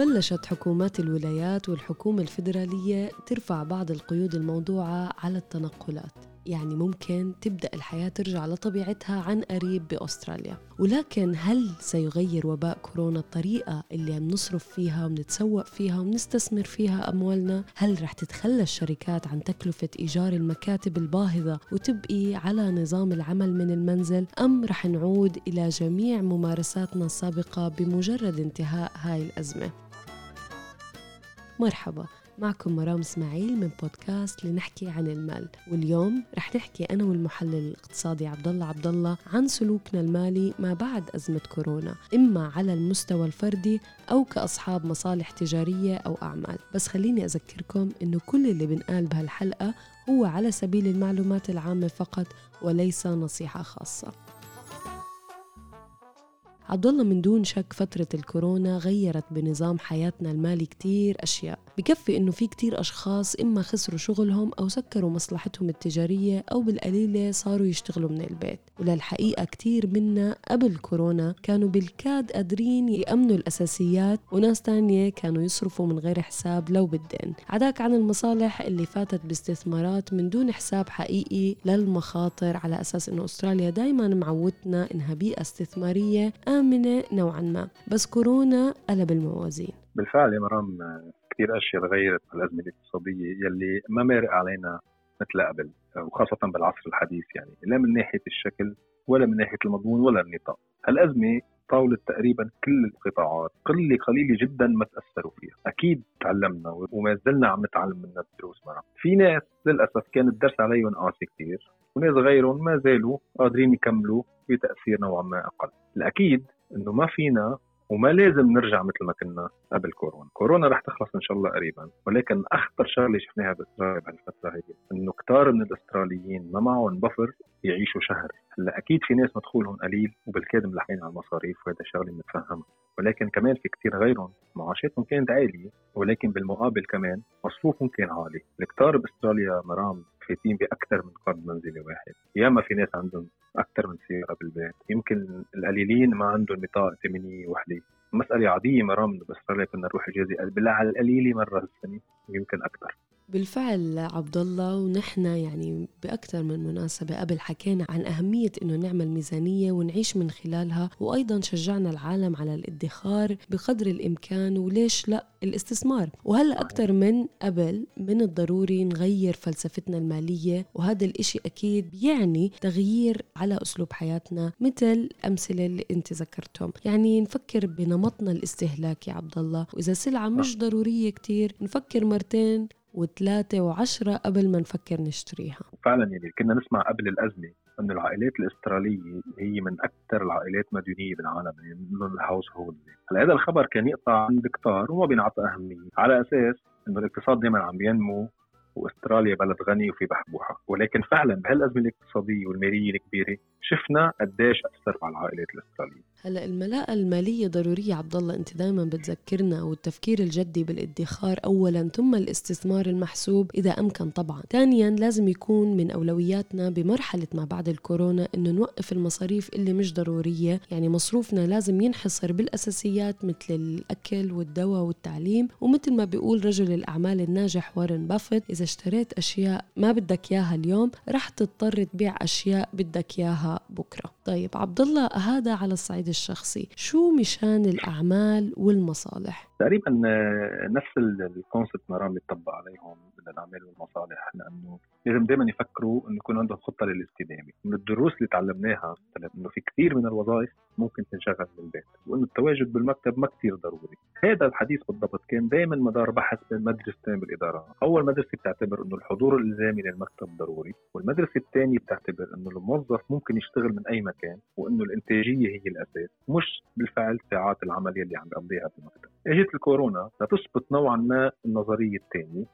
بلشت حكومات الولايات والحكومة الفيدرالية ترفع بعض القيود الموضوعة على التنقلات يعني ممكن تبدأ الحياة ترجع لطبيعتها عن قريب بأستراليا ولكن هل سيغير وباء كورونا الطريقة اللي عم نصرف فيها ومنتسوق فيها ومنستثمر فيها أموالنا؟ هل رح تتخلى الشركات عن تكلفة إيجار المكاتب الباهظة وتبقي على نظام العمل من المنزل أم رح نعود إلى جميع ممارساتنا السابقة بمجرد انتهاء هاي الأزمة؟ مرحبا معكم مرام إسماعيل من بودكاست لنحكي عن المال. واليوم رح نحكي أنا والمحلل الاقتصادي عبد الله عبد الله عن سلوكنا المالي ما بعد أزمة كورونا إما على المستوى الفردي أو كأصحاب مصالح تجارية أو أعمال. بس خليني أذكركم إنه كل اللي بنقال بهالحلقة هو على سبيل المعلومات العامة فقط وليس نصيحة خاصة. عبد الله من دون شك فترة الكورونا غيرت بنظام حياتنا المالي كتير أشياء. بكفي إنه في كتير أشخاص إما خسروا شغلهم أو سكروا مصلحتهم التجارية أو بالقليلة صاروا يشتغلوا من البيت. وللحقيقة كتير منا قبل كورونا كانوا بالكاد قادرين يأمنوا الأساسيات وناس تانية كانوا يصرفوا من غير حساب لو بالدين عداك عن المصالح اللي فاتت باستثمارات من دون حساب حقيقي للمخاطر على أساس إنه أستراليا دايما معودتنا إنها بيئة استثمارية آمنة نوعا ما. بس كورونا قلب الموازين. بالفعل يا مرام كثير أشياء تغيرت الأزمة الاقتصادية يلي ما مارق علينا مثل قبل وخاصة بالعصر الحديث يعني. لا من ناحية الشكل ولا من ناحية المضمون ولا النطاق. هالأزمة طاولت تقريبا كل القطاعات قلة قليلة جدا ما تأثروا فيها. أكيد تعلمنا وما زلنا عم نتعلم منها الدروس مرة في ناس للأسف كان الدرس عليهم قاسي كثير وناس غيرهم ما زالوا قادرين يكملوا بتأثير نوعا ما أقل. الأكيد إنه ما فينا وما لازم نرجع مثل ما كنا قبل كورونا، كورونا رح تخلص إن شاء الله قريبا، ولكن أخطر شغلة شفناها باستراليا بهالفتره هي إنه كتار من الأستراليين ما معهم بفر يعيشوا شهر، هلأ أكيد في ناس مدخولهم قليل وبالكاد ملحقين على المصاريف وهذا شغله بنتفهمها، ولكن كمان في كتير غيرهم معاشاتهم كانت عالية ولكن بالمقابل كمان مصروفهم كان عالي، الكتار بأستراليا مرام فايتين بأكثر من قرض منزلي واحد، ياما في ناس عندهم أكثر من سيارة بالبيت، يمكن القليلين ما عندهم بطاقه ائتمانيه وحده، مسألة عادية مرام باستراليا كنا نروح اجازة بالله على القليلة مرة بالسنة ويمكن أكثر بالفعل عبد الله ونحن يعني بأكثر من مناسبة قبل حكينا عن أهمية إنه نعمل ميزانية ونعيش من خلالها وأيضا شجعنا العالم على الادخار بقدر الإمكان وليش لا؟ الاستثمار. وهلأ أكثر من قبل من الضروري نغير فلسفتنا المالية وهذا الإشي أكيد بيعني تغيير على أسلوب حياتنا مثل الامثله اللي أنت ذكرتهم. يعني نفكر بنمطنا الاستهلاكي عبد الله وإذا سلعة مش ضرورية كتير نفكر مرتين وثلاثة وعشرة قبل ما نفكر نشتريها. فعلا يعني كنا نسمع قبل الأزمة أن العائلات الأسترالية هي من أكثر العائلات مديونية بالعالم يعني من الهاوس هولد هلأ هذا الخبر كان يقطع عند كتار وما بينعطى أهمية على أساس أنه الاقتصاد دائما عم ينمو وأستراليا بلد غني وفي بحبوحه ولكن فعلا بهالأزمة الاقتصادية والمالية الكبيرة شفنا قديش اثر على العائلات الاستراليه هلأ الملاءة المالية ضرورية عبد الله أنت دائما بتذكرنا والتفكير الجدي بالادخار اولا ثم الاستثمار المحسوب إذا أمكن طبعا. ثانيا لازم يكون من أولوياتنا بمرحلة ما بعد الكورونا إنه نوقف المصاريف اللي مش ضرورية. يعني مصروفنا لازم ينحصر بالأساسيات مثل الأكل والدواء والتعليم ومثل ما بيقول رجل الأعمال الناجح وارن بافيت إذا اشتريت أشياء ما بدك إياها اليوم رح تضطر تبيع أشياء بدك إياها بكرة. طيب عبد الله هذا على الصعيد الشخصي. شو مشان الأعمال والمصالح؟ تقريبا آه، نفس ال concept مرام يطبق عليهم من الأعمال والمصالح لأنه لازم دائما يفكروا إنه يكون عندهم خطة للاستدامة، من الدروس اللي تعلمناها إنه في كثير من الوظائف ممكن تنشغل من البيت، وإنه التواجد بالمكتب ما كثير ضروري، هذا الحديث بالضبط كان دائما مدار بحث بين مدرستين بالإدارة، أول مدرسة بتعتبر إنه الحضور الإلزامي للمكتب ضروري، والمدرسة الثانية بتعتبر إنه الموظف ممكن يشتغل من أي مكان، وإنه الإنتاجية هي الأساس، مش بالفعل ساعات العمل يلي عم بقضيها بالمكتب. إجت الكورونا لتثبت نوعا ما النظرية الثانية.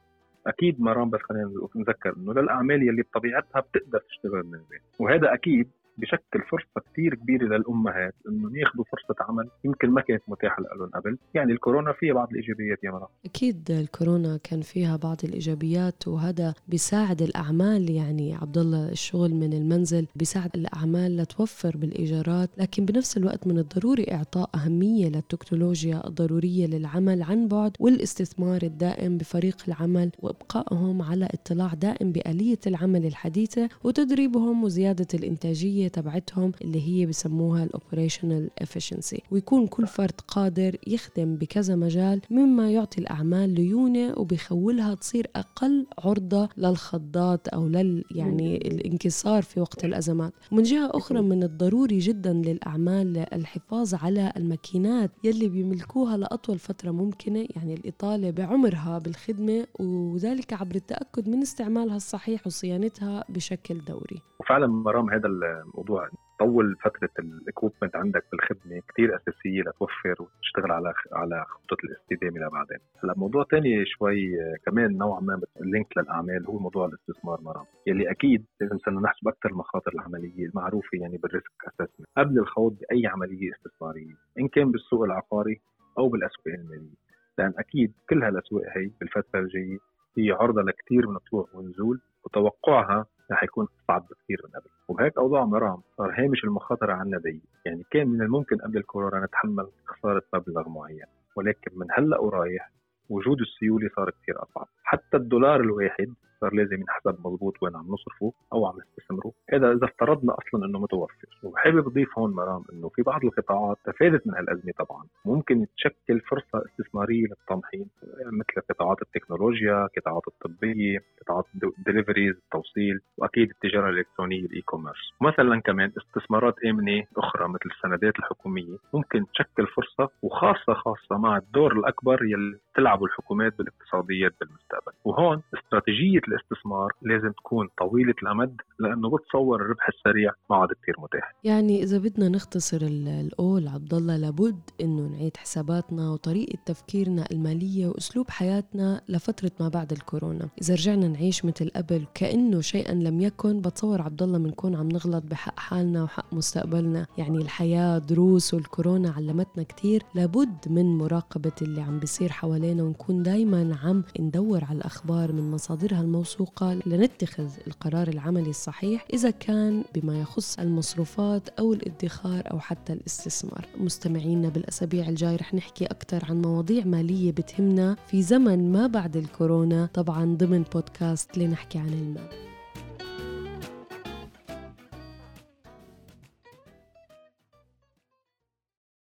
أكيد مرام بس خلينا نذكر إنه للأعمال يلي بطبيعتها بتقدر تشتغل من البيت. وهذا أكيد بشكل فرصة كثير كبيرة للأمهات انه ياخذوا فرصة عمل يمكن ما كانت متاحة لهم قبل، يعني الكورونا فيها بعض الإيجابيات يا مرام أكيد الكورونا كان فيها بعض الإيجابيات وهذا بيساعد الأعمال. يعني عبد الله الشغل من المنزل بيساعد الأعمال لتوفر بالإيجارات، لكن بنفس الوقت من الضروري إعطاء أهمية للتكنولوجيا الضرورية للعمل عن بعد والاستثمار الدائم بفريق العمل وإبقائهم على اطلاع دائم بآلية العمل الحديثة وتدريبهم وزيادة الإنتاجية تبعتهم اللي هي بسموها ال operational efficiency ويكون كل فرد قادر يخدم بكذا مجال مما يعطي الأعمال ليونة وبيخولها تصير أقل عرضة للخضات أو لل يعني الانكسار في وقت الأزمات. ومن جهة أخرى من الضروري جدا للأعمال الحفاظ على الماكينات يلي بيملكوها لأطول فترة ممكنة يعني الإطالة بعمرها بالخدمة وذلك عبر التأكد من استعمالها الصحيح وصيانتها بشكل دوري. وفعلا مرام هذا الموضوع طول فترة الاكوبمنت عندك بالخدمه كثير أساسية لتوفر وتشتغل على على خطة الاستدامه لبعدين هلأ موضوع ثاني شوي كمان نوعا ما linked للأعمال هو موضوع الاستثمار مرام. يلي أكيد لازم صرنا نحسب أكثر المخاطر العملية المعروفة يعني بال risk assessment قبل الخوض بأي عملية استثمارية إن كان بالسوق العقاري أو بالأسواق المالية. لأن أكيد كل هالأسواق هي بالفترة الجاية هي عرضة لكثير من الطلوع والنزول وتوقعها رح يكون اصعب بكثير من قبل. وبهيك أوضاع مرام صار هامش المخاطرة عنا ضيق يعني كان من الممكن قبل الكورونا نتحمل خسارة مبلغ معين. ولكن من هلأ ورايح وجود السيولة صار كثير أصعب. حتى الدولار الواحد صار لازم ينحسب مضبوط وين عم نصرفه أو عم نستثمره. هذا إذا افترضنا أصلا إنه متوفر وحابب اضيف هون مرام إنه في بعض القطاعات تفادت من هالأزمة طبعا. ممكن تشكل فرصة استثمارية للتمحيص مثل قطاعات التكنولوجيا قطاعات الطبية قطاعات ال deliveries التوصيل وأكيد التجارة الإلكترونية ال e-commerce مثلا كمان استثمارات آمنة أخرى مثل السندات الحكومية ممكن تشكل فرصة وخاصه خاصة مع الدور الأكبر يلي تلعبه الحكومات بالاقتصاديات بالمستقبل. وهون استراتيجية الاستثمار لازم تكون طويلة الأمد لأنه بتصور الربح السريع ما عاد كثير متاح. يعني إذا بدنا نختصر القول عبد الله لابد إنه نعيد حساباتنا وطريقة تفكيرنا المالية وأسلوب حياتنا لفترة ما بعد الكورونا. إذا رجعنا نعيش مثل قبل كأنه شيئا لم يكن بتصور عبد الله بنكون عم نغلط بحق حالنا وحق مستقبلنا. يعني الحياة دروس والكورونا علمتنا كثير لابد من مراقبة اللي عم بيصير حوالينا ونكون دائما عم ندور على الأخبار من مصادرها الموثوقة لنتخذ القرار العملي الصحيح إذا كان بما يخص المصروفات أو الادخار أو حتى الاستثمار. مستمعينا بالأسابيع الجاي رح نحكي أكثر عن مواضيع مالية بتهمنا في زمن ما بعد الكورونا طبعا ضمن بودكاست لنحكي عن المال.